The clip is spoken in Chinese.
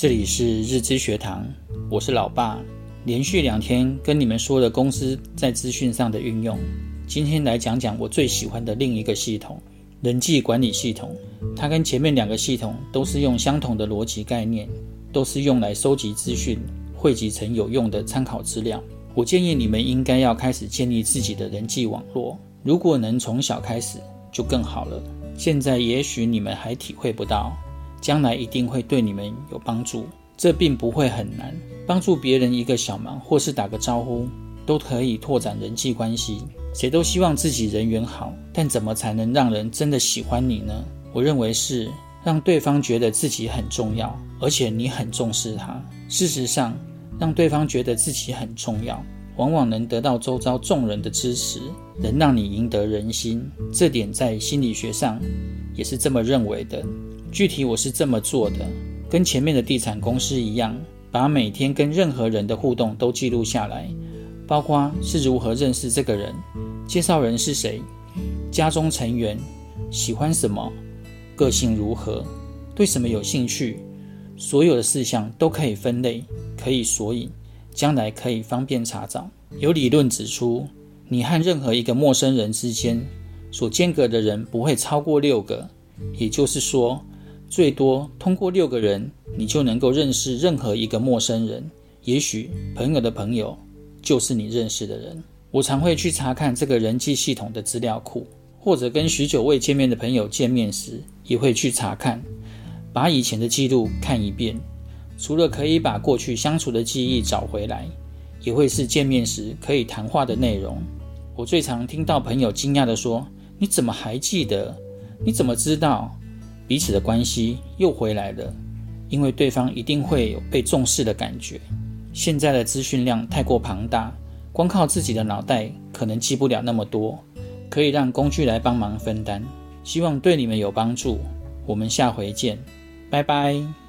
这里是日资学堂，我是老爸。连续两天跟你们说了公司在资讯上的运用，今天来讲讲我最喜欢的另一个系统——人际管理系统。它跟前面两个系统都是用相同的逻辑概念，都是用来收集资讯、汇集成有用的参考资料。我建议你们应该要开始建立自己的人际网络，如果能从小开始就更好了。现在也许你们还体会不到。将来一定会对你们有帮助，这并不会很难。帮助别人一个小忙，或是打个招呼，都可以拓展人际关系。谁都希望自己人缘好，但怎么才能让人真的喜欢你呢？我认为是让对方觉得自己很重要，而且你很重视他。事实上，让对方觉得自己很重要，往往能得到周遭众人的支持，能让你赢得人心。这点在心理学上也是这么认为的。具体我是这么做的，跟前面的地产公司一样，把每天跟任何人的互动都记录下来，包括是如何认识这个人，介绍人是谁，家中成员喜欢什么，个性如何，对什么有兴趣，所有的事项都可以分类，可以索引，将来可以方便查找。有理论指出，你和任何一个陌生人之间所间隔的人不会超过六个，也就是说。最多通过六个人，你就能够认识任何一个陌生人。也许朋友的朋友就是你认识的人。我常会去查看这个人际系统的资料库，或者跟许久未见面的朋友见面时，也会去查看，把以前的记录看一遍。除了可以把过去相处的记忆找回来，也会是见面时可以谈话的内容。我最常听到朋友惊讶地说：“你怎么还记得？你怎么知道？”彼此的关系又回来了，因为对方一定会有被重视的感觉。现在的资讯量太过庞大，光靠自己的脑袋可能记不了那么多，可以让工具来帮忙分担。希望对你们有帮助。我们下回见，拜拜。